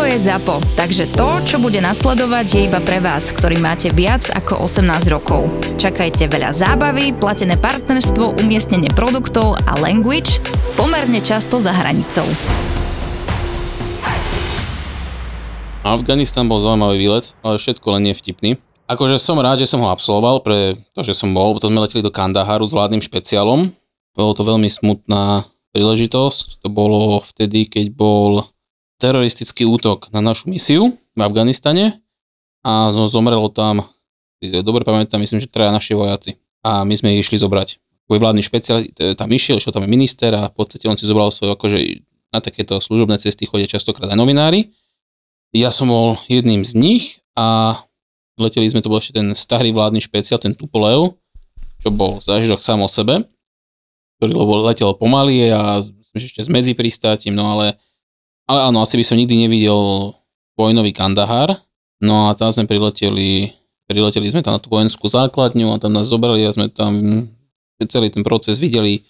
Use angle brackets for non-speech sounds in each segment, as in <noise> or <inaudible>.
Toto je ZAPO, takže to, čo bude nasledovať, je iba pre vás, ktorý máte viac ako 18 rokov. Čakajte veľa zábavy, platené partnerstvo, umiestnenie produktov a language pomerne často za hranicou. Afganistan bol zaujímavý výlet, ale všetko len nevtipný. Akože som rád, že som ho absolvoval, pre to, že som bol, potom sme leteli do Kandaharu s vládnym špeciálom. Bolo to veľmi smutná príležitosť. To bolo vtedy, keď bol teroristický útok na našu misiu v Afganistane a zomrelo tam, dobre pamätám, myslím, že traja naši vojaci. A my sme ich išli zobrať. Tvoj vládny špeciál tam išiel, išiel tam aj minister a v podstate on si zobral svoje, akože na takéto služobné cesty chodia častokrát aj novinári. Ja som bol jedným z nich a leteli sme, to bol ešte ten starý vládny špeciál, ten Tupolev, čo bol zážitok sám o sebe, ktorý letel pomaly a ešte s medzi pristátim, no ale ale áno, asi by som nikdy nevidel vojnový Kandahar. No a tam sme prileteli, prileteli sme tam na tú vojenskú základňu a tam nás zobrali a sme tam celý ten proces videli.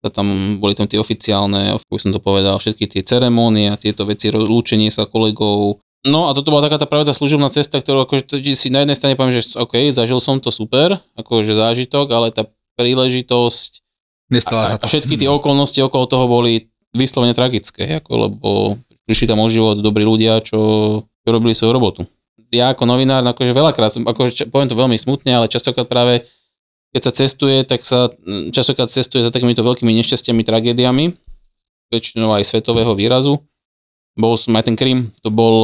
A tam boli tam tie oficiálne, ako som to povedal, všetky tie ceremónie a tieto veci, rozlúčenie sa kolegov. No a toto bola taká tá práve tá služobná cesta, ktorú akože si na jednej strane poviem, že OK, zažil som to super, akože zážitok, ale tá príležitosť a, a všetky tie okolnosti okolo toho boli vyslovene tragické, ako, lebo prišli tam o život dobrí ľudia, čo, čo robili svoju robotu. Ja ako novinár, akože veľakrát, akože poviem to veľmi smutne, ale častokrát práve keď sa cestuje, tak sa častokrát cestuje za takýmito veľkými nešťastiami, tragédiami, väčšinou aj svetového výrazu. Bol som aj ten Krym, to bol,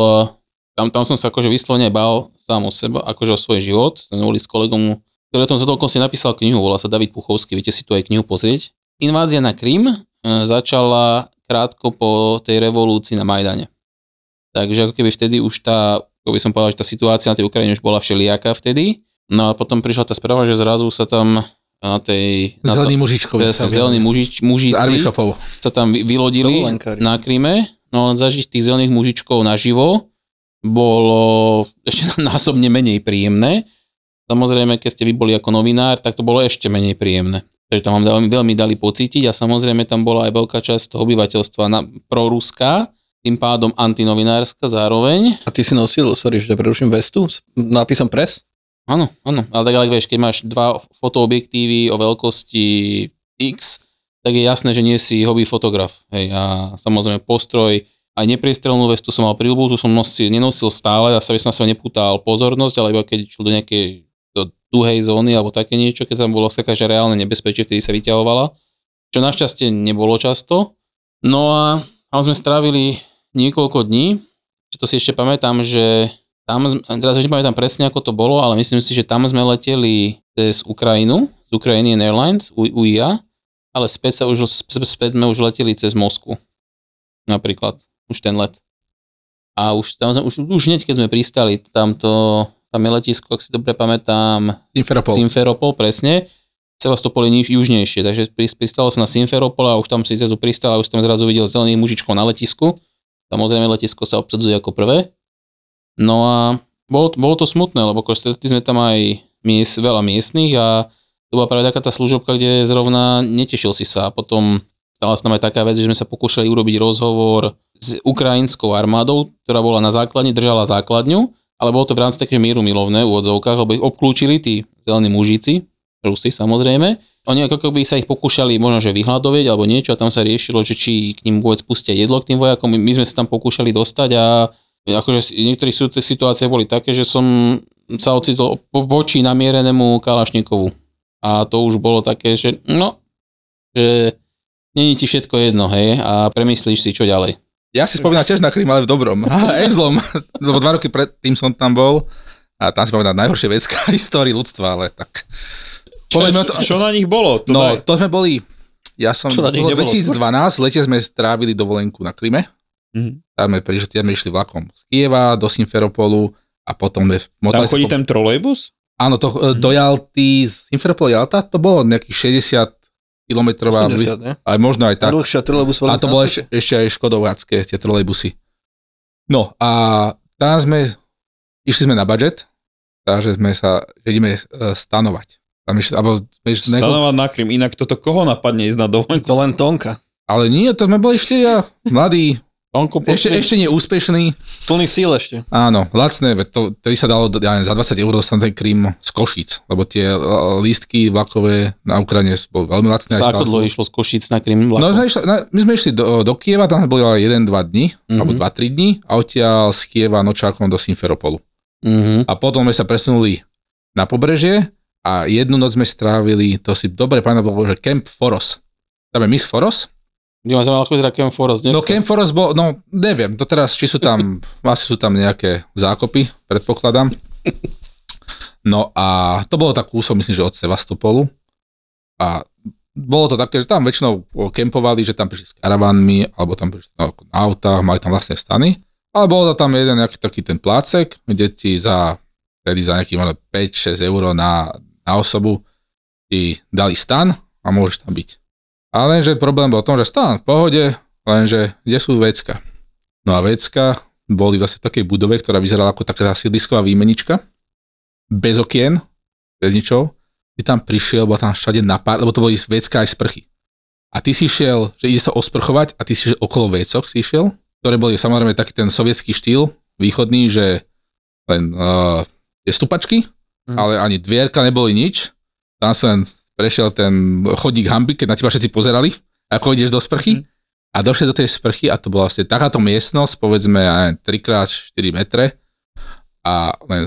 tam, tam som sa akože vyslovene bál sám o seba, akože o svoj život. Boli s kolegom, ktorý o tom si napísal knihu, volá sa David Puchovský, viete si tu aj knihu pozrieť. Invázia na Krym začala krátko po tej revolúcii na Majdane. Takže ako keby vtedy už tá, ako by som povedal, že tá situácia na tej Ukrajine už bola všelijaká vtedy. No a potom prišla tá správa, že zrazu sa tam na tej... Zelený mužičkovi. Zelení mužič, mužici sa tam vylodili na Kríme. No len zažiť tých zelených mužičkov naživo bolo ešte <laughs> násobne menej príjemné. Samozrejme, keď ste vy boli ako novinár, tak to bolo ešte menej príjemné. Takže tam vám veľmi, veľmi dali pocítiť a samozrejme tam bola aj veľká časť toho obyvateľstva na, proruská, tým pádom antinovinárska zároveň. A ty si nosil, sorry, že preruším vestu s nápisom pres? Áno, áno, ale tak ale vieš, keď máš dva fotoobjektívy o veľkosti X, tak je jasné, že nie si hobby fotograf. Hej, a samozrejme postroj, aj nepriestrelnú vestu som mal prilbu, tu som nosil, nenosil stále a sa som na seba nepútal pozornosť, ale iba keď išiel do nejakej tuhej zóny alebo také niečo, keď tam bolo taká, že reálne nebezpečie, vtedy sa vyťahovala, čo našťastie nebolo často. No a tam sme strávili niekoľko dní, čo to si ešte pamätám, že tam, teraz už nepamätám presne, ako to bolo, ale myslím si, že tam sme leteli cez Ukrajinu, z Ukrainian Airlines, UIA, ale späť, sa už, späť sme už leteli cez Moskvu. Napríklad, už ten let. A už tam sme, už, už hneď, keď sme pristali, tam to tam je letisko, ak si dobre pamätám, Simferopol. Simferopol, presne. Sevastopol je niž, južnejšie, takže pristalo sa na Simferopol a už tam si zrazu pristal a už tam zrazu videl zelený mužičko na letisku. Samozrejme letisko sa obsadzuje ako prvé. No a bolo, bolo to smutné, lebo stretli sme tam aj mies, veľa miestnych a to bola práve taká tá služobka, kde zrovna netešil si sa. A potom stala sa tam aj taká vec, že sme sa pokúšali urobiť rozhovor s ukrajinskou armádou, ktorá bola na základni, držala základňu ale bolo to v rámci také mieru milovné v úvodzovkách, lebo ich obklúčili tí zelení mužici, Rusi samozrejme. Oni ako keby sa ich pokúšali možno, že vyhľadovieť alebo niečo a tam sa riešilo, že či k ním vôbec pustia jedlo k tým vojakom. My sme sa tam pokúšali dostať a akože v niektorých situáciách boli také, že som sa ocitol voči namierenému Kalašnikovu. A to už bolo také, že no, že není ti všetko jedno, hej, a premyslíš si, čo ďalej. Ja si spomínam tiež na Krym, ale v dobrom. <laughs> Aj v zlom. <laughs> Lebo dva roky predtým som tam bol a tam si spomínam najhoršie vecka histórii ľudstva, ale tak... Čo, to, čo na nich bolo? To no, daj. to sme boli... Ja som... Čo bolo 2012, v lete sme strávili dovolenku na Kryme. Mm-hmm. Tam sme prišli, sme išli vlakom z Kieva do Simferopolu a potom. Tam chodí ten trolejbus? Áno, to mm-hmm. do Jalty, z Simferopol Jalta, to bolo nejakých 60 kilometrová, 80, aj možno aj tak. Dlhšia trolejbus A to bolo ešte, ešte aj škodovácké, tie trolejbusy. No a tam sme, išli sme na budget, takže sme sa, že ideme uh, stanovať. Tam išli, alebo, Stanovať na Krym, inak toto koho napadne ísť na dovolenku? To len Tonka. Ale nie, to sme boli štyria mladí, Tonko Ešte, pošli- ešte nie úspešný. Plný síl ešte. Áno, lacné, to, tedy sa dalo, ja neviem, za 20 eur dostať ten Krym z Košíc, lebo tie e, lístky vlakové na Ukrajine boli veľmi lacné. Sa ako dlho išlo z Košíc na Krym? No, sme išli, na, my sme išli do, do Kieva, tam boli ale 1-2 dní, mm-hmm. alebo 2-3 dní a odtiaľ z Kieva nočákom do Simferopolu. Mhm. A potom sme sa presunuli na pobrežie a jednu noc sme strávili, to si dobre pamätám, bolo, že Camp Foros. Tam je Miss Foros. Ja som mal vyzerá Camp Forest dnes. No Camp Foros bol, no neviem, to teraz, či sú tam, <laughs> asi sú tam nejaké zákopy, predpokladám. No a to bolo tak kúsok, myslím, že od Sevastopolu. A bolo to také, že tam väčšinou kempovali, že tam prišli s karavanmi, alebo tam prišli no, na autách, mali tam vlastné stany. Ale bolo to tam jeden nejaký taký ten plácek, kde ti za, tedy za nejaký 5-6 eur na, na osobu ti dali stan a môžeš tam byť. Ale lenže problém bol v tom, že stan v pohode, lenže kde sú vecka? No a vecka boli vlastne v takej budove, ktorá vyzerala ako taká sídlisková výmenička, bez okien, bez ničoho. Ty tam prišiel, bola tam všade napár, lebo to boli vecka aj sprchy. A ty si šiel, že ide sa osprchovať a ty si šiel okolo vecok si šiel, ktoré boli samozrejme taký ten sovietský štýl, východný, že len uh, tie stupačky, Mhm. ale ani dvierka neboli nič. Tam sa len prešiel ten chodík hamby, keď na teba všetci pozerali, ako ideš do sprchy. A došli do tej sprchy a to bola vlastne takáto miestnosť, povedzme aj 3x4 metre a len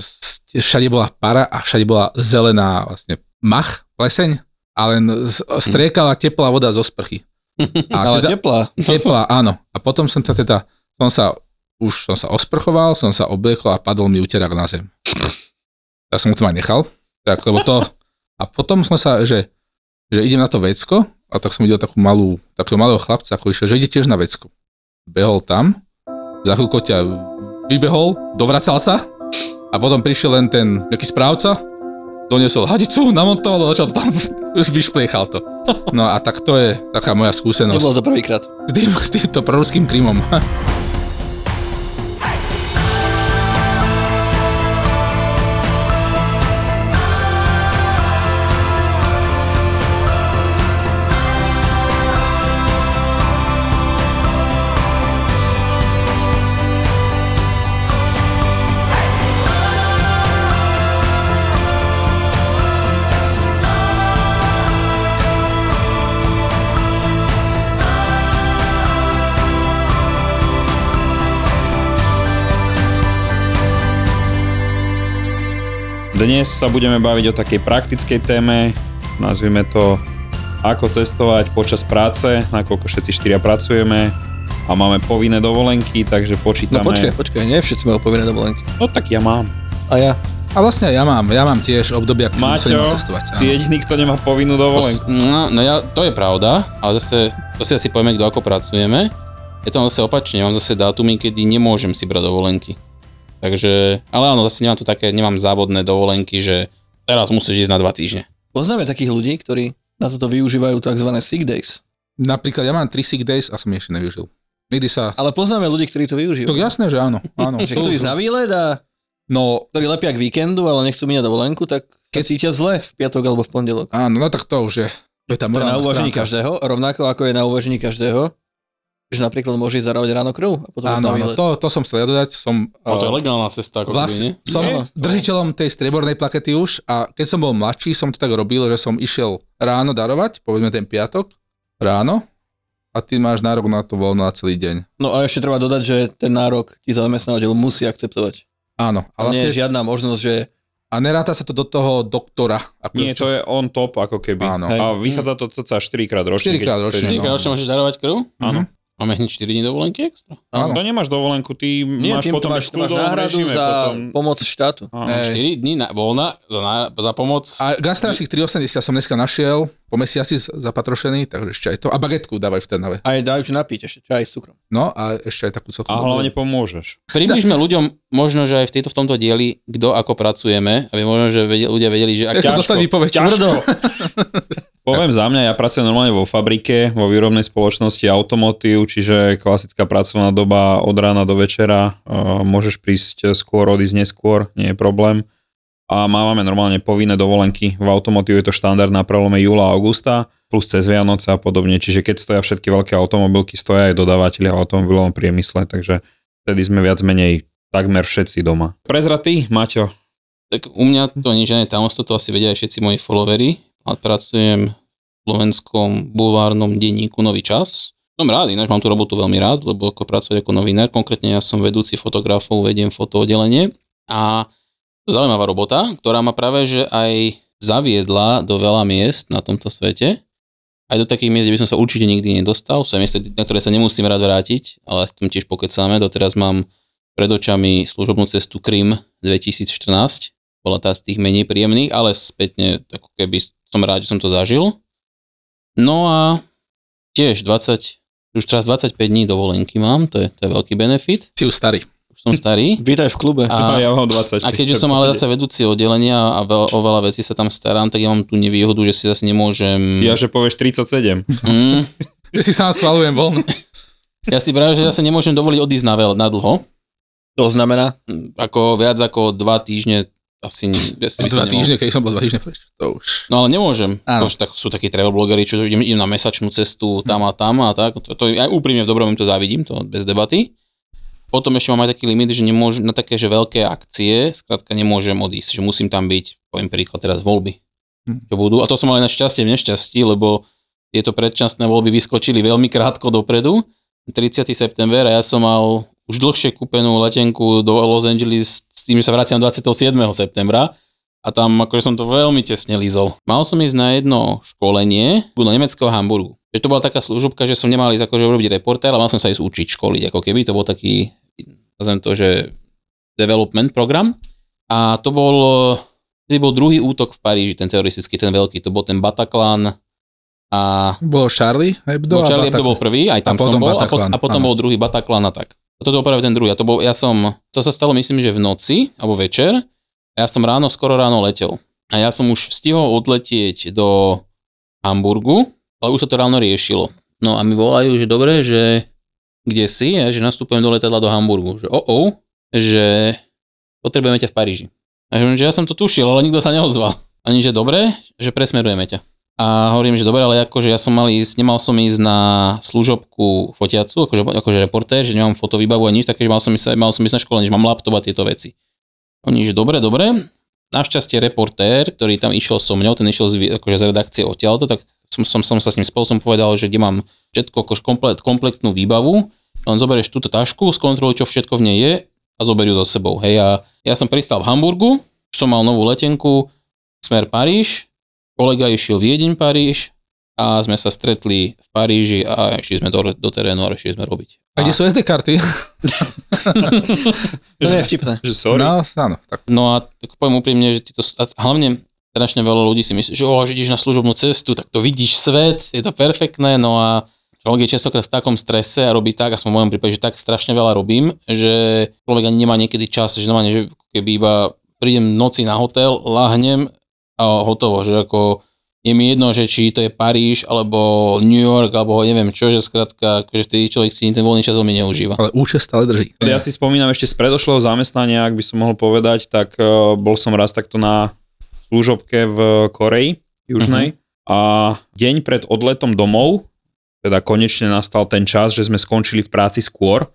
všade bola para a všade bola zelená vlastne mach, pleseň a len z- striekala teplá voda zo sprchy. <laughs> A Ale teplá. Teplá, áno. A potom som sa teda, som sa, už som sa osprchoval, som sa obliekol a padol mi uterák na zem. Ja som to aj nechal, tak, lebo to, a potom som sa, že, že idem na to vecko, a tak som videl takú malú, takého malého chlapca, ako išiel, že ide tiež na vecko. Behol tam, za chvíľku ťa vybehol, dovracal sa a potom prišiel len ten nejaký správca, doniesol hadicu, namontoval a začal to tam, <laughs> vyšpliechal to. No a tak to je taká moja skúsenosť Nebolo to prvýkrát. s, tým, s týmto proruským Krymom. <laughs> Dnes sa budeme baviť o takej praktickej téme, nazvime to ako cestovať počas práce, nakoľko všetci štyria pracujeme a máme povinné dovolenky, takže No počítame... počkaj, počkaj, nie všetci majú povinné dovolenky. No tak ja mám. A ja? A vlastne ja mám, ja mám tiež obdobia, keď musím Maťo, cestovať. si jediný, kto nemá povinnú dovolenku. No, no ja, to je pravda, ale zase, to si asi povieme, kto ako pracujeme. Je to zase opačne, mám zase dátumy, kedy nemôžem si brať dovolenky. Takže, ale áno, zase nemám to také, nemám závodné dovolenky, že teraz musíš ísť na dva týždne. Poznáme takých ľudí, ktorí na toto využívajú tzv. sick days. Napríklad ja mám 3 sick days a som ešte nevyužil. Nikdy sa... Ale poznáme ľudí, ktorí to využívajú. To jasné, že áno. áno. Že chcú ísť na výlet a No, ktorí lepia k víkendu, ale nechcú míňať dovolenku, tak keď cítia zle v piatok alebo v pondelok. áno, no tak to už je, to je je na uvažení stránka. každého, rovnako ako je na uvažení každého, že napríklad môže zarábať ráno krv a potom Áno, áno, to, to som chcel dodať. Som, No, to je uh, legálna cesta, ako vlast, nie? som Nie. držiteľom tej striebornej plakety už a keď som bol mladší, som to tak robil, že som išiel ráno darovať, povedzme ten piatok, ráno, a ty máš nárok na to voľno na celý deň. No a ešte treba dodať, že ten nárok ti zamestnávateľ musí akceptovať. Áno. A A, nie vlastne, je žiadna možnosť, že a neráta sa to do toho doktora. Ako Nie, to je on top ako keby. Áno. A vychádza to cca 4 krát ročne. 4 krát ročne, Vždy, no. keď ročne môžeš darovať krv? Áno. Máme hneď 4 dní dovolenky extra. Áno. To nemáš dovolenku, ty nie, máš potom to máš, máš náhradu za potom... pomoc štátu. Áno. Ej. 4 dní na, voľna za, na, za pomoc. A gastraších 3,80 som dneska našiel, po mesiaci zapatrošený, takže ešte aj to. A bagetku dávaj v Trnave. A aj dajú ti napiť ešte čaj s cukrom. No a ešte aj takú celkom A hlavne pomôžeš. Približme ľuďom možno, že aj v, tejto, v tomto dieli, kto ako pracujeme, aby možno, že vedel, ľudia vedeli, že ak Ja som ťažko, dostal výpoveď. ťažko, <laughs> Poviem za mňa, ja pracujem normálne vo fabrike, vo výrobnej spoločnosti Automotív, čiže klasická pracovná doba od rána do večera. Môžeš prísť skôr, odísť neskôr, nie je problém. A máme normálne povinné dovolenky. V Automotív je to štandard na prelome júla a augusta. plus cez Vianoce a podobne, čiže keď stoja všetky veľké automobilky, stoja aj dodávateľi v automobilovom priemysle, takže vtedy sme viac menej takmer všetci doma. Prezratý, Maťo, Tak u mňa to nie je žiadne tajomstvo, to asi vedia aj všetci moji followery. A pracujem v slovenskom bulvárnom denníku Nový čas. Som rád, ináč mám tú robotu veľmi rád, lebo ako pracovať ako novinár, konkrétne ja som vedúci fotografov, vediem fotooddelenie a to zaujímavá robota, ktorá ma práve že aj zaviedla do veľa miest na tomto svete. Aj do takých miest, kde by som sa určite nikdy nedostal. Sú miesta, na ktoré sa nemusím rád vrátiť, ale v tom tiež pokecáme. Doteraz mám pred očami služobnú cestu Krym 2014. Bola tá z tých menej príjemných, ale spätne ako keby som rád, že som to zažil. No a tiež 20, už teraz 25 dní dovolenky mám, to je, to je veľký benefit. Si už starý. Už som starý. <laughs> Vítaj v klube. a A, <laughs> ja mám 20. a keďže som ale zase vedúci oddelenia a veľ, o veľa vecí sa tam starám, tak ja mám tú nevýhodu, že si zase nemôžem... Ja, že povieš 37. Mm, <laughs> Ja si sám schvalujem voľno. ja si práve, že zase nemôžem dovoliť odísť na, veľ, na dlho. To znamená, Ako viac ako dva týždne asi... Ja si Dva týždne, keď som bol dva týždne preč. To už. No ale nemôžem. Áno. To, tak, sú takí travel blogeri, čo idem, idem na mesačnú cestu tam a tam a tak. To, to aj úprimne v dobrom im to závidím, to bez debaty. Potom ešte mám aj taký limit, že nemôžem na také, že veľké akcie, skrátka nemôžem odísť, že musím tam byť, poviem príklad teraz voľby, čo budú. A to som ale na šťastie v nešťastí, lebo tieto predčasné voľby vyskočili veľmi krátko dopredu, 30. september a ja som mal už dlhšie kúpenú letenku do Los Angeles s tým, že sa vraciam 27. septembra a tam akože som to veľmi tesne lízol. Mal som ísť na jedno školenie do nemeckého Hamburgu. Že to bola taká služobka, že som nemal ísť akože urobiť reportér, ale mal som sa ísť učiť školiť, ako keby to bol taký, nazvem to, že development program. A to bol, vtedy bol druhý útok v Paríži, ten teroristický, ten veľký, to bol ten Bataclan a Bolo Charlie Hebdo a Charlie Hebdo bol prvý, aj tam A potom som bol, a, Bataclan, pot, a potom áno. bol druhý Bataclan a tak. Toto práve ten druhý. A to bol, ja som, to sa stalo myslím, že v noci, alebo večer, a ja som ráno, skoro ráno letel. A ja som už stihol odletieť do Hamburgu, ale už sa to ráno riešilo. No a mi volajú, že dobre, že kde si, a že nastupujem do letadla do Hamburgu. Že oh, oh, že potrebujeme ťa v Paríži. A že ja som to tušil, ale nikto sa neozval. Ani že dobre, že presmerujeme ťa. A hovorím, že dobre, ale akože ja som mal ísť, nemal som ísť na služobku fotiacu, akože, akože reportér, že nemám fotovýbavu a nič, také, že mal som ísť, mal som ísť na školenie, že mám laptop a tieto veci. Oni, že dobre, dobre. Našťastie reportér, ktorý tam išiel so mňou, ten išiel z, akože z redakcie odtiaľto, tak som, som, som sa s ním spolu som povedal, že kde mám všetko, akože komplet, kompletnú výbavu, len zoberieš túto tašku, skontroluj, čo všetko v nej je a zober ju so sebou. Hej, a ja som pristal v Hamburgu, som mal novú letenku, smer Paríž, kolega išiel Viedeň Paríž a sme sa stretli v Paríži a išli sme do, do terénu a išli sme robiť. A kde sú SD karty? <laughs> to je vtipné. Že sorry. No, áno. Tak. No a tak poviem úprimne, že títo, a hlavne strašne veľa ľudí si myslí, že, oh, že ideš na služobnú cestu, tak to vidíš svet, je to perfektné, no a človek je častokrát v takom strese a robí tak, aspoň v mojom prípade, že tak strašne veľa robím, že človek ani nemá niekedy čas, že normálne, že keby iba prídem noci na hotel, lahnem a hotovo, že ako je mi jedno, že či to je Paríž, alebo New York, alebo neviem čo, že skrátka, akože vtedy človek si ten voľný čas veľmi neužíva. Ale účest stále drží. Ja si spomínam ešte z predošlého zamestnania, ak by som mohol povedať, tak uh, bol som raz takto na služobke v Koreji južnej uh-huh. a deň pred odletom domov, teda konečne nastal ten čas, že sme skončili v práci skôr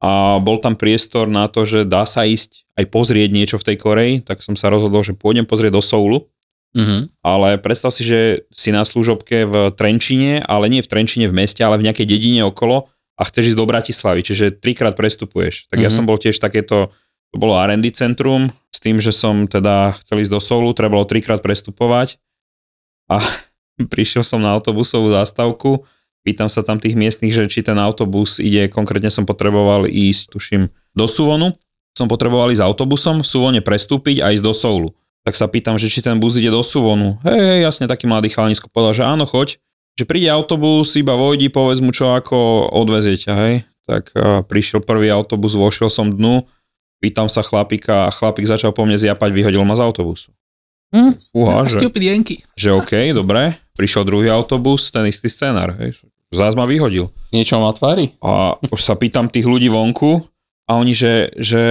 a bol tam priestor na to, že dá sa ísť aj pozrieť niečo v tej Koreji, tak som sa rozhodol, že pôjdem pozrieť do Soulu Mhm. ale predstav si, že si na služobke v Trenčine, ale nie v Trenčine v meste, ale v nejakej dedine okolo a chceš ísť do Bratislavy, čiže trikrát prestupuješ. Tak mm-hmm. ja Mhm. som bol tiež takéto, to bolo R&D centrum, s tým, že som teda chcel ísť do Soulu, treba bolo trikrát prestupovať a <laughs> prišiel som na autobusovú zástavku, pýtam sa tam tých miestnych, že či ten autobus ide, konkrétne som potreboval ísť, tuším, do Suvonu, som potreboval ísť autobusom, v Suvone prestúpiť a ísť do Soulu tak sa pýtam, že či ten bus ide do Suvonu. Hej, hej, jasne, taký mladý chalanisko povedal, že áno, choď, že príde autobus, iba vojdi, povedz mu čo, ako odvezie ťa, hej. Tak uh, prišiel prvý autobus, vošiel som dnu, pýtam sa chlapika a chlapík začal po mne zjapať, vyhodil ma z autobusu. Hm. Uha, že, Stupid Jenky. že OK, dobre, prišiel druhý autobus, ten istý scenár, hej. Zás ma vyhodil. Niečo má tvári? A už sa pýtam tých ľudí vonku a oni, že, že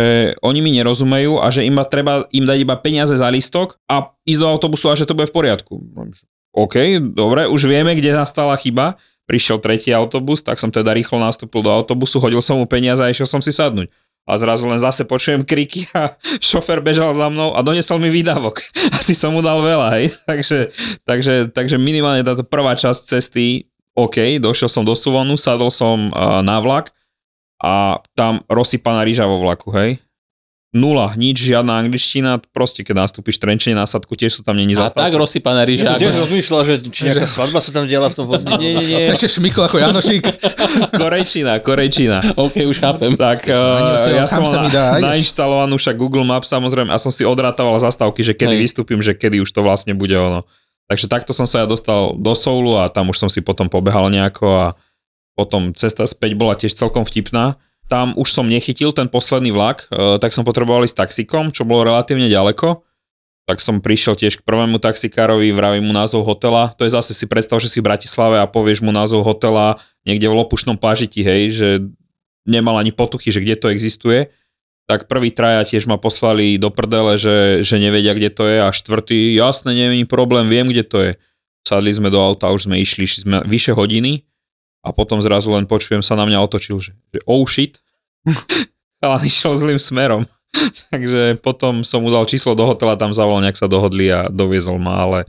oni mi nerozumejú a že im treba im dať iba peniaze za listok a ísť do autobusu a že to bude v poriadku. OK, dobre, už vieme, kde nastala chyba. Prišiel tretí autobus, tak som teda rýchlo nastúpil do autobusu, hodil som mu peniaze a išiel som si sadnúť. A zrazu len zase počujem kriky a <laughs> šofer bežal za mnou a donesol mi výdavok. <laughs> Asi som mu dal veľa, hej. <laughs> Takže, takže, takže minimálne táto prvá časť cesty, OK, došiel som do Suvonu, sadol som na vlak a tam rozsypaná rýža vo vlaku, hej nula, nič, žiadna angličtina, proste keď nastúpiš Trenčine na sadku, tiež sú tam není A zastávky. tak rozsypané Ja ríža. som tiež rozmýšľal, že či nejaká svadba sa tam diela v tom vozíku. Nie, nie, nie. Sa ešte šmykol ako Janošík. <laughs> Korejčina, korejčina. OK, už chápem. Tak uh, ja som mal na, nainštalovanú však Google Maps samozrejme a som si odratoval zastávky, že kedy Hej. vystúpim, že kedy už to vlastne bude ono. Takže takto som sa ja dostal do Soulu a tam už som si potom pobehal nejako a potom cesta späť bola tiež celkom vtipná. Tam už som nechytil ten posledný vlak, e, tak som potreboval ísť taxikom, čo bolo relatívne ďaleko. Tak som prišiel tiež k prvému taxikárovi, vravím mu názov hotela. To je zase si predstav, že si v Bratislave a povieš mu názov hotela niekde v Lopušnom pážiti, hej, že nemal ani potuchy, že kde to existuje. Tak prvý traja tiež ma poslali do prdele, že, že nevedia, kde to je a štvrtý, jasne, není problém, viem, kde to je. Sadli sme do auta, už sme išli, išli sme vyše hodiny a potom zrazu len počujem sa na mňa otočil, že, že oh shit, <laughs> ale išiel zlým smerom. <laughs> Takže potom som mu dal číslo do hotela, tam zavolal, nejak sa dohodli a doviezol ma, ale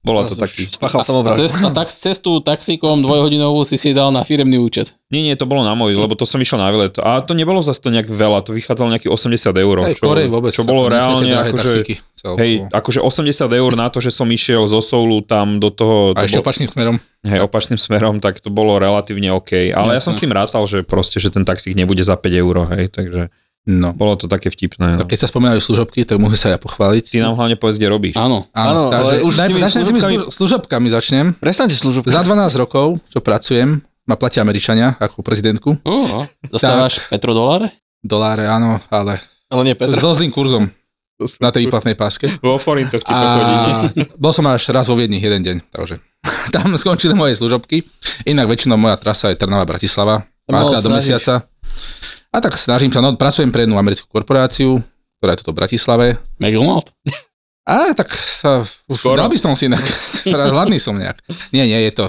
bolo to taký... Spáchal A, samovraždu. cest, a tak cestu taxíkom dvojhodinovú si si dal na firemný účet. Nie, nie, to bolo na môj, lebo to som išiel na výlet. A to nebolo zase to nejak veľa, to vychádzalo nejakých 80 eur. Čo, čo sa bolo reálne, akože, celkovo. hej, akože 80 eur na to, že som išiel zo Soulu tam do toho, A to ešte bol, opačným smerom. hej, opačným smerom, tak to bolo relatívne OK. Ale ja som s tým rátal, že proste, že ten taxík nebude za 5 eur, hej, takže No. bolo to také vtipné. No. Tak keď sa spomínajú služobky, tak musím sa ja pochváliť. Ty nám hlavne povedz, kde robíš. Áno. Áno, Áno, takže ale už tými začnem tými služobkami- služ- služobkami začnem. Prestaňte službu. Za 12 rokov, čo pracujem, ma platia Američania ako prezidentku. Uh, dostávaš petrodoláre? Doláre, áno, ale Ale nie s Petr. dosť zlým kurzom na tej výplatnej páske. Vo forintoch ti to chodí, bol som až raz vo Viedni jeden deň, takže <laughs> tam skončili moje služobky. Inak väčšinou moja trasa je Trnava-Bratislava, Malo párkrát do mesiaca. A tak snažím sa, no pracujem pre jednu americkú korporáciu, ktorá je tuto v Bratislave. McDonald? A tak sa, Skoro. dal by som si inak, <laughs> teraz hladný som nejak. Nie, nie, je to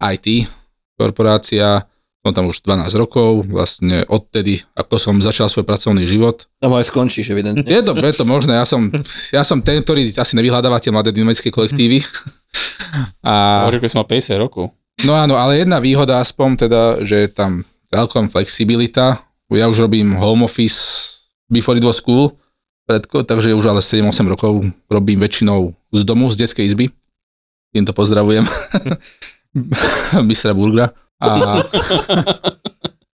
IT korporácia, som tam už 12 rokov, vlastne odtedy, ako som začal svoj pracovný život. Tam aj skončíš, evidentne. Je to, je to možné, ja som, ja som ten, ktorý asi nevyhľadáva tie mladé dynamické kolektívy. <laughs> A, Bože, som mal 50 rokov. no áno, ale jedna výhoda aspoň teda, že je tam celkom flexibilita. Ja už robím home office before it was school, predko, takže už ale 7-8 rokov robím väčšinou z domu, z detskej izby. Týmto pozdravujem. <laughs> Mistra Burgra. A, <laughs>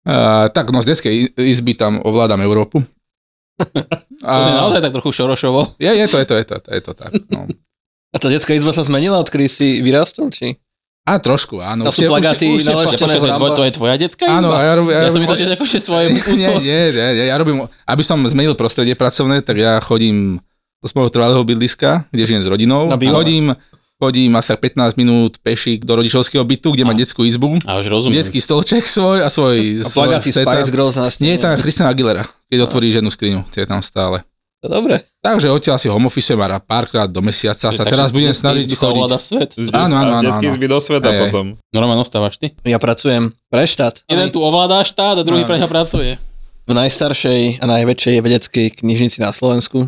a, tak, no z detskej izby tam ovládam Európu. <laughs> To je naozaj tak trochu šorošovo. Je, je to, je to, je to, je to tak. No. A tá detská izba sa zmenila, odkedy si vyrastol, či? A trošku, áno. Tam sú plagáty už, na Počkaj, Lešteného počkaj, to, je tvoja detská Áno, izba? a ja, robím, ja, Ja som myslel, že akože svoje <laughs> nie, nie, nie, nie, ja robím, aby som zmenil prostredie pracovné, tak ja chodím do svojho trvalého bydliska, kde žijem s rodinou. Bývalé. Chodím, chodím asi tak 15 minút pešík do rodičovského bytu, kde mám detskú izbu, A už rozumiem. detský stolček svoj a svoj, A svoj. Spice Girls na Nie je tam Christina Aguilera, keď otvoríš jednu skriňu, tie je tam stále. To dobre. Takže odtiaľ si home office a párkrát do mesiaca sa teraz budem snažiť sa chodiť. svet. Z, Áno, áno, a z áno, áno. izby do sveta hej. potom. Normálne ostávaš ty. Ja pracujem pre štát. Jeden tu ovláda štát a druhý pre ňa pracuje. v najstaršej a najväčšej vedeckej knižnici na Slovensku,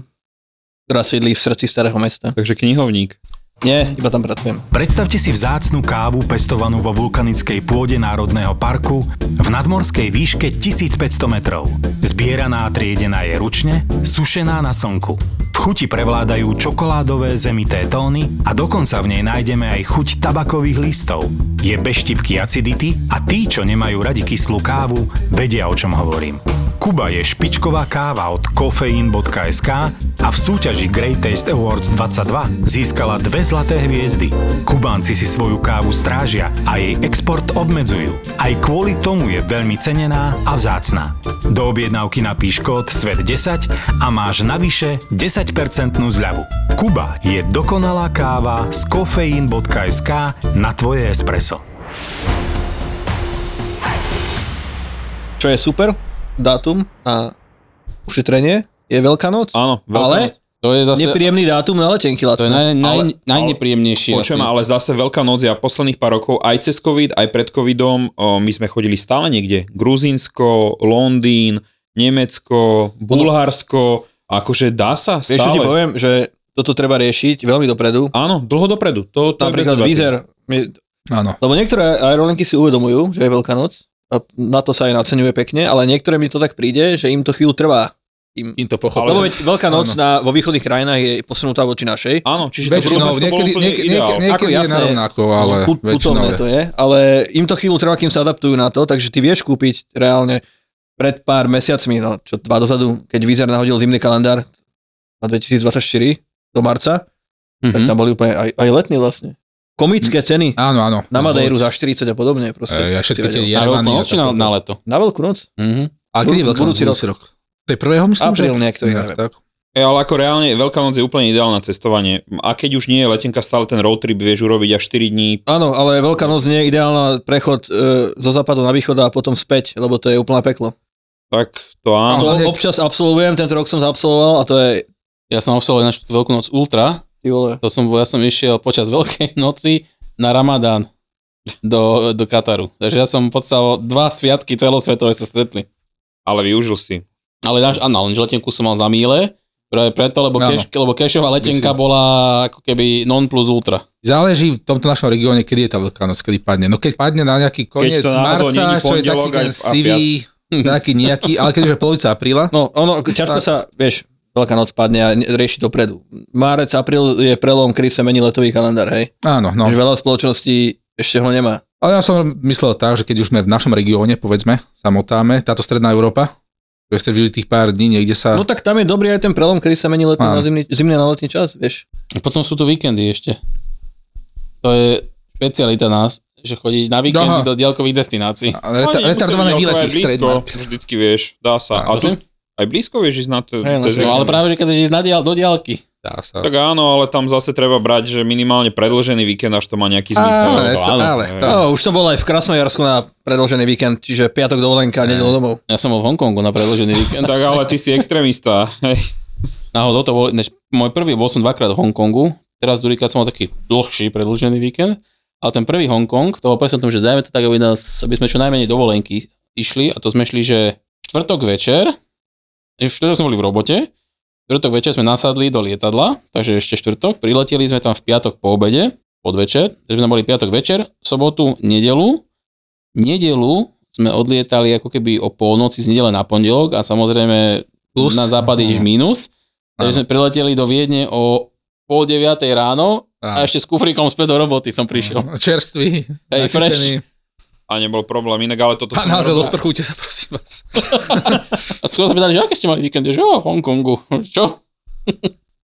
ktorá sídli v srdci starého mesta. Takže knihovník. Nie, iba tam pracujem. Predstavte si vzácnu kávu pestovanú vo vulkanickej pôde Národného parku v nadmorskej výške 1500 metrov. Zbieraná a triedená je ručne, sušená na slnku. V chuti prevládajú čokoládové zemité tóny a dokonca v nej nájdeme aj chuť tabakových listov. Je bez štipky acidity a tí, čo nemajú radi kyslú kávu, vedia o čom hovorím. Kuba je špičková káva od kofeín.sk a v súťaži Great Taste Awards 22 získala dve zlaté hviezdy. Kubánci si svoju kávu strážia a jej export obmedzujú. Aj kvôli tomu je veľmi cenená a vzácná. Do objednávky napíš kód SVET10 a máš navyše 10% zľavu. Kuba je dokonalá káva z kofeín.sk na tvoje espresso. Čo je super, dátum na ušetrenie, je Veľká noc. Áno, Ale To je zase... Nepríjemný dátum na letenky, To je naj, naj, Ale- najnepríjemnejšie Počujem, asi. ale zase Veľká noc a posledných pár rokov, aj cez COVID, aj pred COVIDom, o, my sme chodili stále niekde. Gruzínsko, Londýn, Nemecko, Bulharsko, akože dá sa Vieš, čo ti stále. poviem, že toto treba riešiť veľmi dopredu. Áno, dlho dopredu. To, to Napríklad. Vizer, my- Áno. lebo niektoré aerolinky si uvedomujú, že je Veľká noc a na to sa aj naceňuje pekne, ale niektoré mi to tak príde, že im to chvíľu trvá. Im, Im to lebo pochopil. veď Veľká noc na, vo východných krajinách je posunutá voči našej. Áno, čiže to Väčšinou, bolo niekedy, niekedy, ideál. niekedy, niekedy je jasné, narovnako, ale No, put- putovné to je, ale im to chvíľu trvá, kým sa adaptujú na to, takže ty vieš kúpiť reálne pred pár mesiacmi, no čo dva dozadu, keď Vizer nahodil zimný kalendár na 2024 do marca, tak Mhm. tam boli úplne aj, aj letní vlastne. Komické ceny Áno, áno. na Madejru Bolo- za 40 a podobne. Proste, E, Ja všetky tie. Na Jerevany. a noc na, tak- na leto? Na veľkú noc? Mhm. A kedy je veľká budúci budúci rok? To je prvého, myslím, Apríl že? niektorý, Ja, neviem. tak. E, ale ako reálne, Veľká noc je úplne ideálne na cestovanie. A keď už nie je letenka, stále ten road trip vieš urobiť až 4 dní. Áno, ale Veľká noc nie je ideálna prechod e, zo západu na východ a potom späť, lebo to je úplná peklo. Tak to A áno. to hlavne- občas absolvujem, tento rok som to absolvoval a to je, Ja som absolvoval na Veľkú noc Ultra, ty vole, to som, ja som išiel počas Veľkej <laughs> noci na Ramadán do, do Kataru. Takže ja som podstal dva sviatky celosvetové sa stretli. Ale využil si. Ale náš, áno, lenže letenku som mal za míle, práve preto, lebo, keš, lebo kešová letenka Myslím. bola ako keby non plus ultra. Záleží v tomto našom regióne, kedy je tá veľká noc, kedy padne. No keď padne na nejaký koniec marca, čo je taký ten sivý, taký nejaký, ale keď už je polovica apríla, no ono, ťažko Tak. sa, vieš, Veľká noc padne a rieši dopredu. Márec, apríl je prelom, kedy sa mení letový kalendár, hej. áno, no. Že veľa spoločností ešte ho nemá. Ale ja som myslel tak, že keď už sme v našom regióne, povedzme, sa motáme, táto stredná Európa, že ste žili tých pár dní, niekde sa... No tak tam je dobrý aj ten prelom, kedy sa mení letný Áno. na zimný, zimný na letný čas, vieš. A potom sú tu víkendy ešte. To je špecialita nás, že chodí na víkendy Aha. do diaľkových destinácií. Reta- retardované výlety, blízko, vždycky vieš, dá sa. Á, A tu, aj blízko vieš ísť na to. Cez no, ale práve, že keď chceš ísť na diaľ, do diaľky. Dá sa. Tak áno, ale tam zase treba brať, že minimálne predlžený víkend, až to má nejaký zmysel. Ale, to áno. ale, to, No, už som bol aj v Krasnojarsku na predložený víkend, čiže piatok dovolenka, nedelo domov. Ja som bol v Hongkongu na predložený víkend. Tak ale ty si extrémista. Náhodou to bol, než môj prvý, bol som dvakrát v Hongkongu, teraz druhýkrát som mal taký dlhší predlžený víkend, ale ten prvý Hongkong, to bol presne o tom, že dajme to tak, aby, nás, aby sme čo najmenej dovolenky išli a to sme šli, že štvrtok večer, štvrtok sme boli v robote, štvrtok večer sme nasadli do lietadla, takže ešte štvrtok, prileteli sme tam v piatok po obede, podvečer, takže sme boli piatok večer, sobotu, nedelu, nedelu sme odlietali ako keby o polnoci z nedele na pondelok a samozrejme Plus. na západ ideš minus, takže sme prileteli do Viedne o pol deviatej ráno a ešte s kufríkom späť do roboty som prišiel. Čerstvý, Hej, natešený. A nebol problém, inak ale toto Házel, robil. osprchujte sa, prosím vás. <laughs> A skoro sme dali, že aké ste mali víkend? Že jo, v Hongkongu. Čo?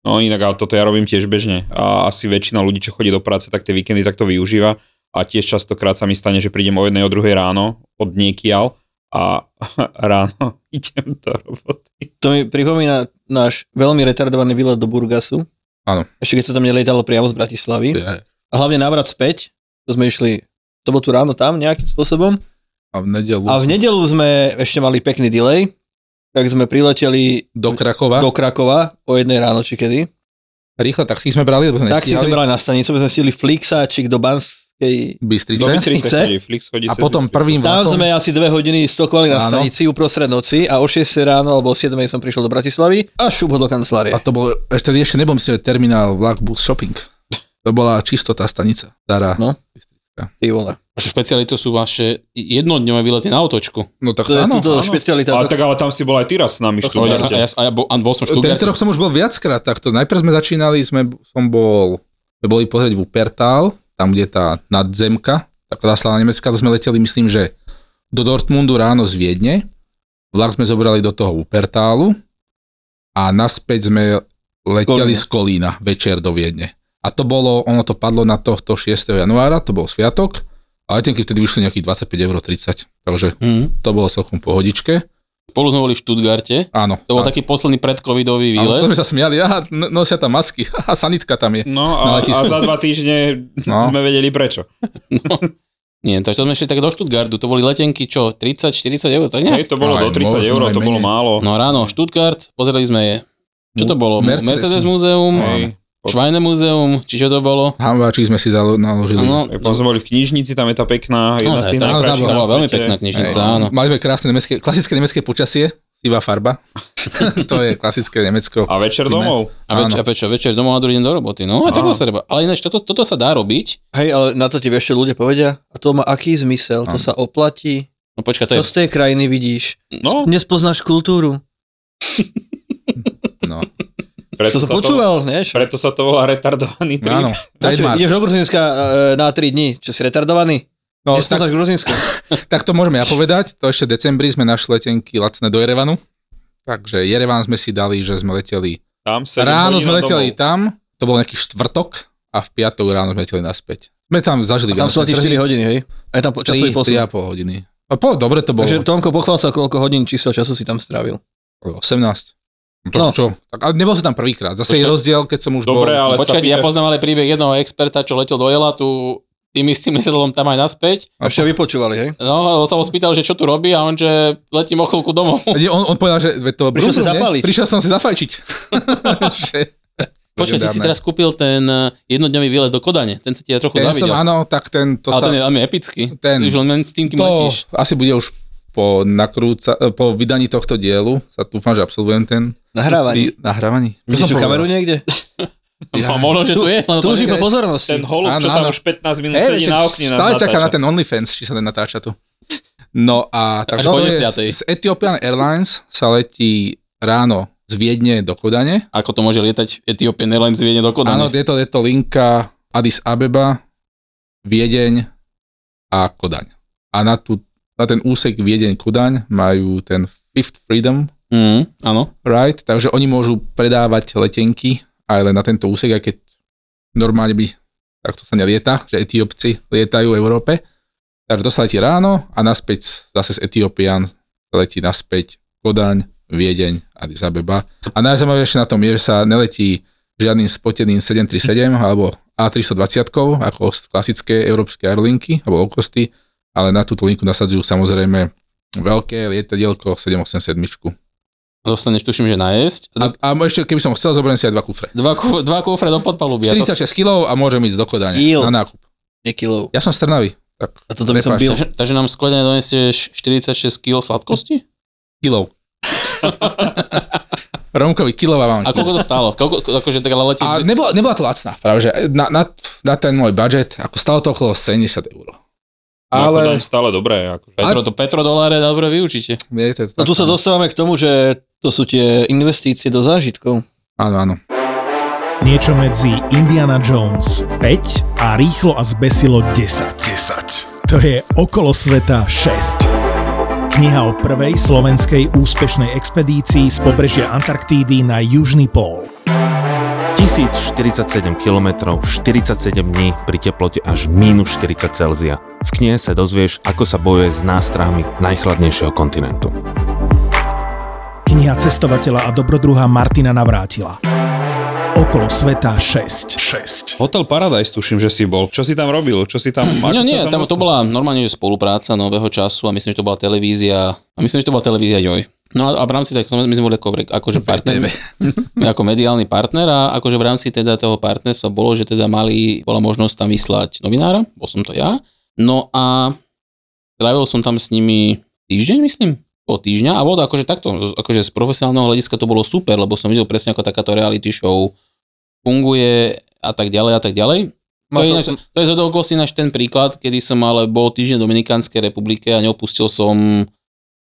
No inak, ale toto ja robím tiež bežne. A asi väčšina ľudí, čo chodí do práce, tak tie víkendy takto využíva. A tiež častokrát sa mi stane, že prídem o jednej, o druhej ráno od niekiaľ a <laughs> ráno <laughs> idem do roboty. To mi pripomína náš veľmi retardovaný výlet do Burgasu. Áno. Ešte keď sa tam nelietalo priamo z Bratislavy. Ja- A hlavne návrat späť. To sme išli sobotu ráno tam nejakým spôsobom. A v nedelu A v nedelu sme ešte mali pekný delay. Tak sme prileteli do Krakova. do Krakova o jednej ráno, či kedy. Rýchle taxi sme brali, lebo sme Tak si sme brali na stanicu, sme stihli Flixáčik do Banskej. Bystrice. Do Bystrice A potom prvým Tam vlakom. sme asi dve hodiny stokovali na Áno. stanici uprostred noci a o 6 ráno alebo o 7 som prišiel do Bratislavy a šup ho do kancelárie. A to bol, ešte ešte nebol myslím, že terminál vlak bus shopping. To bola čisto tá stanica. Stará. No. Bystrická. Ty vole. Vaše špecialitu sú vaše jednodňové výlety na otočku. No tak To je áno. túto áno. špecialita. Ale tak ale tam si bol aj ty raz s nami To, ja, ja, ja bol, a bol som v Tento rok som už bol viackrát takto. Najprv sme začínali, sme, som bol, sme boli pozrieť Wuppertal, tam, kde je tá nadzemka, tá klasla nemecká, to sme leteli, myslím, že do Dortmundu ráno z Viedne. Vlak sme zobrali do toho Wuppertalu a naspäť sme leteli Kolína. z Kolína večer do Viedne. A to bolo, ono to padlo na tohto 6. januára, to bol sviatok, a letenky vtedy vyšli nejakých 25 eur 30, takže Hm. to bolo celkom pohodičke. Spolu sme boli v Stuttgarte. Áno. To bol áno. taký posledný predcovidový Áno, to výlet. sme sa smiali, aha, n- nosia tam masky, <laughs> aha, sanitka tam je. No a, a za dva týždne <laughs> No. sme vedeli prečo. <laughs> Nie, takže to sme šli tak do Stuttgartu. To boli letenky, čo, 30-40 eur, tak? Hej, to bolo No do aj 30 možno eur, to bolo málo. No ráno, Stuttgart, pozreli sme Čo to bolo? Mercedes. Mercedes, múzeum, Hej. Švajné múzeum, či čo to bolo? Hamváčik sme si zalo- naložili. Áno, Potom sme boli v knižnici, tam je tá pekná, jedna Naozaj, z tých tá- bola veľmi svete. pekná knižnica, Hej. áno. Mali sme krásne nemecké, klasické nemecké počasie, sivá farba. <laughs> to je klasické Nemecko. A večer Zime. domov. A, več, a prečo, večer domov a druhý deň do roboty. No, a tak sa treba. Ale ináč, toto, toto sa dá robiť. Hej, ale na to ti čo ľudia povedia? A to má aký zmysel? To sa oplatí? No počkaj, to Čo je... z tej krajiny vidíš? No, Nespoznáš kultúru. <laughs> No. preto To som počúval, nie? Čo? Preto sa to volá retardovaný trip. Áno, Na čo, trademark. ideš do Gruzinska e, na 3 dní, čo si retardovaný? No, tak, Nespoznáš Gruzinsko. <laughs> tak to môžeme ja povedať. To ešte v decembri sme našli letenky lacné do Jerevanu. Takže Jerevan sme si dali, že sme leteli. Tam 7 Ráno sme leteli domov. tam, to bol nejaký štvrtok a v piatok ráno sme leteli naspäť. Sme tam zažili A tam sú Vianočné ti 4 trhy. hodiny, hej? A tam po- časový 3, posun. 3,5 hodiny. A po, dobre to bolo. Takže Tomko, pochvál sa, koľko hodín číslo času si tam strávil. 18. Čo, No. čo? Tak, ale nebol som tam prvýkrát. Zase je Počkaj. rozdiel, keď som už Dobre, bol... ale sa Počkajte, ja poznám ale príbeh jednoho experta, čo letel do Jelatu tým istým lietadlom tam aj naspäť. A ešte vypočúvali, hej? No, a sa ho spýtal, že čo tu robí a on, že letím o chvíľku domov. On, on povedal, že to Prišiel si Brusel, nie? zapáliť. Prišiel som si zafajčiť. <laughs> Počkaj, ty si teraz kúpil ten eh, jednodňový výlet do Kodane. Ten sa ti ja trochu Ten som, zavidel. áno, tak ten, to ale sa... ten je veľmi epický. ten- Už len s tým, kým to letíš. asi bude už po, nakrúca, po vydaní tohto dielu, sa dúfam, že absolvujem ten Nahrávaní. pri- nahrávaní. Vidíš tú kameru niekde? <laughs> Ja. Možno, že tu, je. len Tu už iba pozornosť. Ten holub, čo tam áno. už 15 minút Hej, sedí na okne. Stále čaká na ten OnlyFans, či sa ten natáča tu. No a takže to je, z Ethiopian Airlines sa letí ráno z Viedne do Kodane. Ako to môže lietať Ethiopian Airlines z Viedne do Kodane. Áno, je to, je to linka Addis Abeba, Viedeň a Kodaň. A na, tú, na ten úsek Viedeň-Kodaň majú ten Fifth Freedom Mm, áno. Ride, takže oni môžu predávať letenky aj len na tento úsek, aj keď normálne by takto sa nelieta, že Etiópci lietajú v Európe. Takže to sa letí ráno a naspäť zase z Etiópian letí naspäť Kodaň, Viedeň, Addis Abeba. A najzaujímavejšie na tom je, že sa neletí žiadnym spoteným 737 alebo A320, ako klasické európske aerolinky alebo okosty, ale na túto linku nasadzujú samozrejme veľké lietadielko 787. Dostaneš, tuším, že najesť. A, a ešte, keby som chcel, zoberiem si aj dva kufre. Dva, kuf- dva kufre do podpaluby. A to, 46 kg a môžem ísť do Kodane Jíl. na nákup. Nie kilov. Ja som z Trnavy, tak A toto by som bil. takže, takže nám skladne donesieš 46 kg sladkosti? kilov. <laughs> Romkovi kilová mám. A koľko to stálo? Koľko, akože tak ale letí... A nebola, nebola to lacná, práve, že na, na, na ten môj budget, ako stalo to okolo 70 eur. No, Ale Ale... stále dobré. Akože. Petro, to petrodoláre dobre vyučíte. je to, No tu sa dostávame k tomu, že to sú tie investície do zážitkov. Áno, áno. Niečo medzi Indiana Jones 5 a Rýchlo a zbesilo 10. 10. To je Okolo sveta 6. Kniha o prvej slovenskej úspešnej expedícii z pobrežia Antarktídy na južný pól. 1047 km, 47 dní pri teplote až minus 40 Celzia. V knihe sa dozvieš, ako sa bojuje s nástrahami najchladnejšieho kontinentu. Kniha cestovateľa a dobrodruha Martina Navrátila. Okolo sveta 6. 6. Hotel Paradise tuším, že si bol. Čo si tam robil? Čo si tam... No ako nie, sa tam, to bola normálne že spolupráca nového času a myslím, že to bola televízia a myslím, že to bola televízia Joj. No a, a v rámci tak my sme boli ako, akože partner, <laughs> ako mediálny partner a akože v rámci teda toho partnerstva bolo, že teda mali, bola možnosť tam vyslať novinára, bol som to ja. No a strávil som tam s nimi týždeň, myslím, po týždňa a bolo to akože takto, akože z profesionálneho hľadiska to bolo super, lebo som videl presne ako takáto reality show funguje a tak ďalej a tak ďalej. To je, ináč, to je zhodou náš ten príklad, kedy som ale bol týždeň v Dominikánskej republike a neopustil som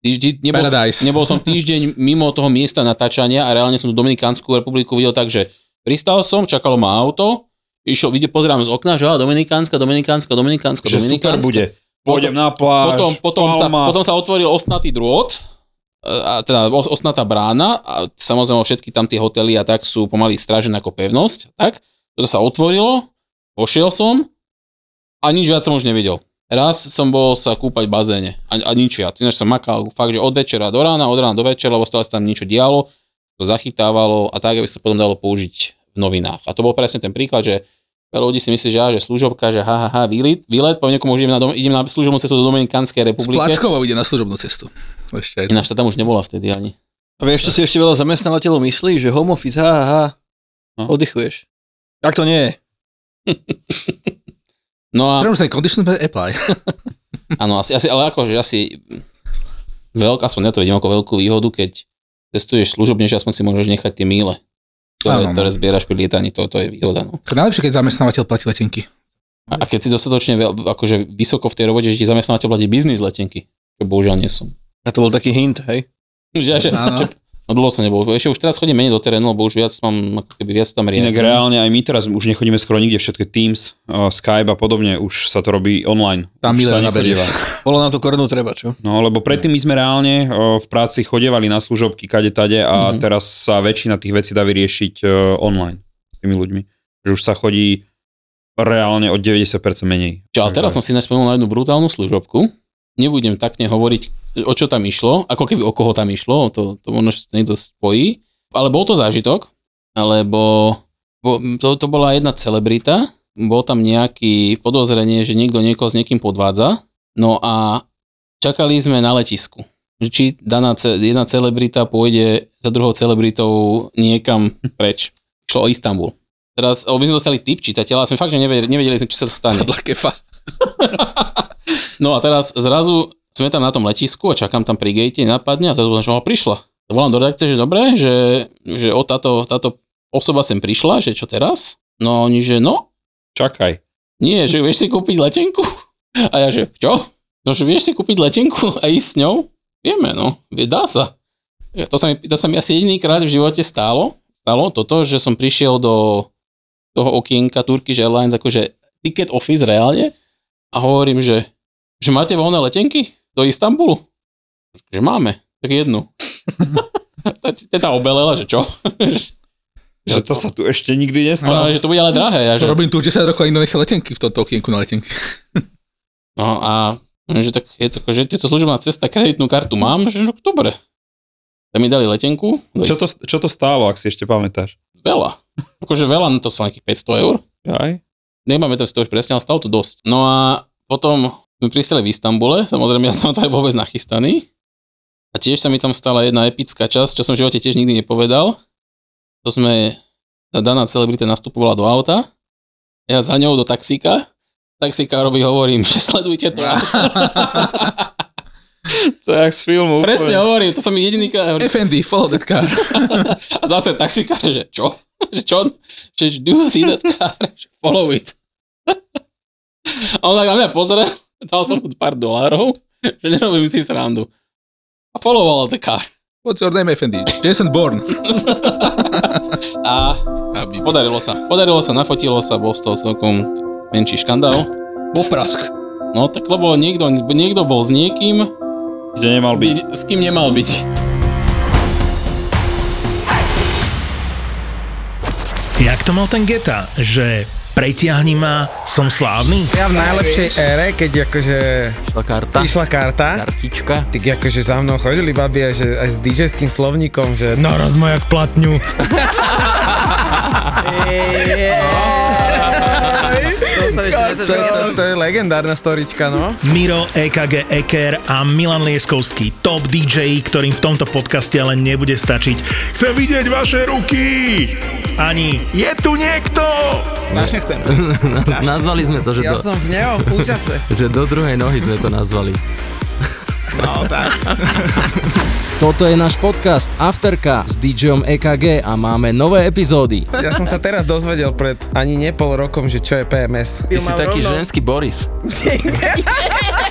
týždeň, nebol, Paradise. nebol som týždeň <laughs> mimo toho miesta natáčania a reálne som tú Dominikánsku republiku videl tak, že pristal som, čakalo ma auto, išiel, vidie, pozerám z okna, že á, Dominikánska, Dominikánska, Dominikánska, Že super Dominikánska. bude. Pôjdem na pláž, Potom, potom, sa, Palma. potom sa otvoril osnatý drôt, a teda os- osnatá brána a samozrejme všetky tam tie hotely a tak sú pomaly strážené ako pevnosť. Tak, toto sa otvorilo, pošiel som a nič viac som už nevidel. Raz som bol sa kúpať v bazéne a, a nič viac. Ináč som makal fakt, že od večera do rána, od rána do večera, lebo stále sa tam niečo dialo, to zachytávalo a tak, aby sa potom dalo použiť v novinách. A to bol presne ten príklad, že veľa ľudí si myslí, že, á, že služobka, že ha, ha, ha, výlet, výlet, po niekomu idem na, dom, idem na služobnú cestu do Dominikánskej republiky. Plačkovou ide na služobnú cestu. Ešte aj to. Ináč to tam už nebola vtedy ani. A vieš, čo si ešte veľa zamestnávateľov myslí, že home office, ha, ha, ha, No. oddychuješ. Tak to nie je. <laughs> No a Terms and conditions apply. <laughs> áno, asi, asi, ale akože asi veľká, aspoň ja to vidím ako veľkú výhodu, keď testuješ služobne, že aspoň si môžeš nechať tie míle, ktoré, Áno, no. ktoré zbieraš pri lietaní, to, to je výhoda. No. To je najlepšie, keď zamestnávateľ platí letenky. A, a keď si dostatočne veľ, akože vysoko v tej robote, že ti zamestnávateľ platí biznis letenky, čo bohužiaľ nie som. A to bol taký hint, hej? Že, že, že, no dlho som nebol. Ešte už teraz chodím menej do terénu, lebo už viac mám, ako keby viac tam Inak riadím. reálne aj my teraz už nechodíme skoro nikde, všetky Teams, uh, Skype a podobne, už sa to robí online. Tam už mile sa naberieš. nechodíva. <laughs> Bolo nám to korunu treba, čo? No, lebo predtým my sme reálne uh, v práci chodevali na služobky kade tade a Mhm. teraz sa väčšina tých vecí dá vyriešiť uh, online s tými ľuďmi. Že už sa chodí reálne o 90% menej. Čo, ale teraz som si nespomenul na jednu brutálnu služobku. Nebudem takne hovoriť, o čo tam išlo, ako keby o koho tam išlo, to, to možno že niekto spojí. Ale bol to zážitok, lebo bo, to, to bola jedna celebrita, bol tam nejaký podozrenie, že niekto niekoho s niekým podvádza, no a čakali sme na letisku. Či daná jedna celebrita pôjde za druhou celebritou niekam preč. Šlo o Istanbul. Teraz my sme dostali tip čitateľa sme fakt, že nevedeli, nevedeli sme, čo sa stane. Black kefa. <laughs> No a teraz zrazu sme tam na tom letisku a čakám tam pri gate, napadne a zrazu že ho prišla. Volám do redakcie, že dobre, že, že o táto, táto osoba sem prišla, že čo teraz? No oni, že no, Čakaj. nie, že vieš si kúpiť letenku? A ja, že čo? No, že vieš si kúpiť letenku a ísť s ňou? Vieme, no, dá sa. To sa mi, to sa mi asi jedinýkrát v živote stálo, stalo toto, že som prišiel do toho okienka Turkish Airlines, akože ticket office reálne a hovorím, že, že máte voľné letenky do Istanbulu? Že máme, tak jednu. <laughs> Teta obelela, že čo? Že to sa tu ešte nikdy No, nestalo. že to bude ale drahé. Ja, že, Robím tu 10 rokov a nechce letenky v tomto okienku na letenky. <laughs> No a že tak je to, že tieto služobná cesta, kreditnú kartu mám, že no, dobre. Tak mi dali letenku, Čo to, čo to stálo, ak si ešte pamätáš? veľa. Akože veľa, no to sa nejakých 500 eur. Aj? Nemáme to si to už presne, ale stalo to dosť. No a potom sme pristali v Istambule, samozrejme ja som na to aj vôbec nachystaný. A tiež sa mi tam stala jedna epická časť, čo som v živote tiež nikdy nepovedal. To sme, tá daná celebrita nastupovala do auta, ja za ňou do taxíka, taxikárovi hovorím, že sledujte to. <laughs> To je jak z filmu. Presne úplne. hovorím, to som mi jediný krát hovorím. FND, follow that car. <laughs> A zase taxikár, že čo? Že čo? Že do you see that car? Že follow it. A <laughs> on tak na mňa pozrie, dal som mu pár dolárov, že nerobím si srandu. A followoval the car. What's your name, FND? Jason Bourne. <laughs> <laughs> A Aby. podarilo sa. Podarilo sa, nafotilo sa, bol z toho celkom menší škandál. Poprask. No tak lebo niekto, niekto bol s niekým, Kde nemal byť. s kým nemal byť. Jak to mal ten Geta, že pretiahni ma, som slávny? Ja v najlepšej ére, keď akože Išla karta. išla karta, Kartička. tak akože za mnou chodili babi aj, že, aj s DJ-ským slovníkom, že naraz ma jak platňu. to, to, to, to je legendárna storička, no. Miro, EKG Eker a Milan Lieskovský, top DJ, ktorým v tomto podcaste ale nebude stačiť. Chcem vidieť vaše ruky! Ani je tu niekto! Strašne chcem. Nazvali sme to, že, Ja do, som v neho, v úžase. <laughs> že do druhej nohy sme to nazvali. No tak. Toto je náš podcast Afterka s DJom EKG a máme nové epizódy. Ja som sa teraz dozvedel pred ani ne pol rokom, že čo je PMS. Ty si taký ženský Boris. <laughs>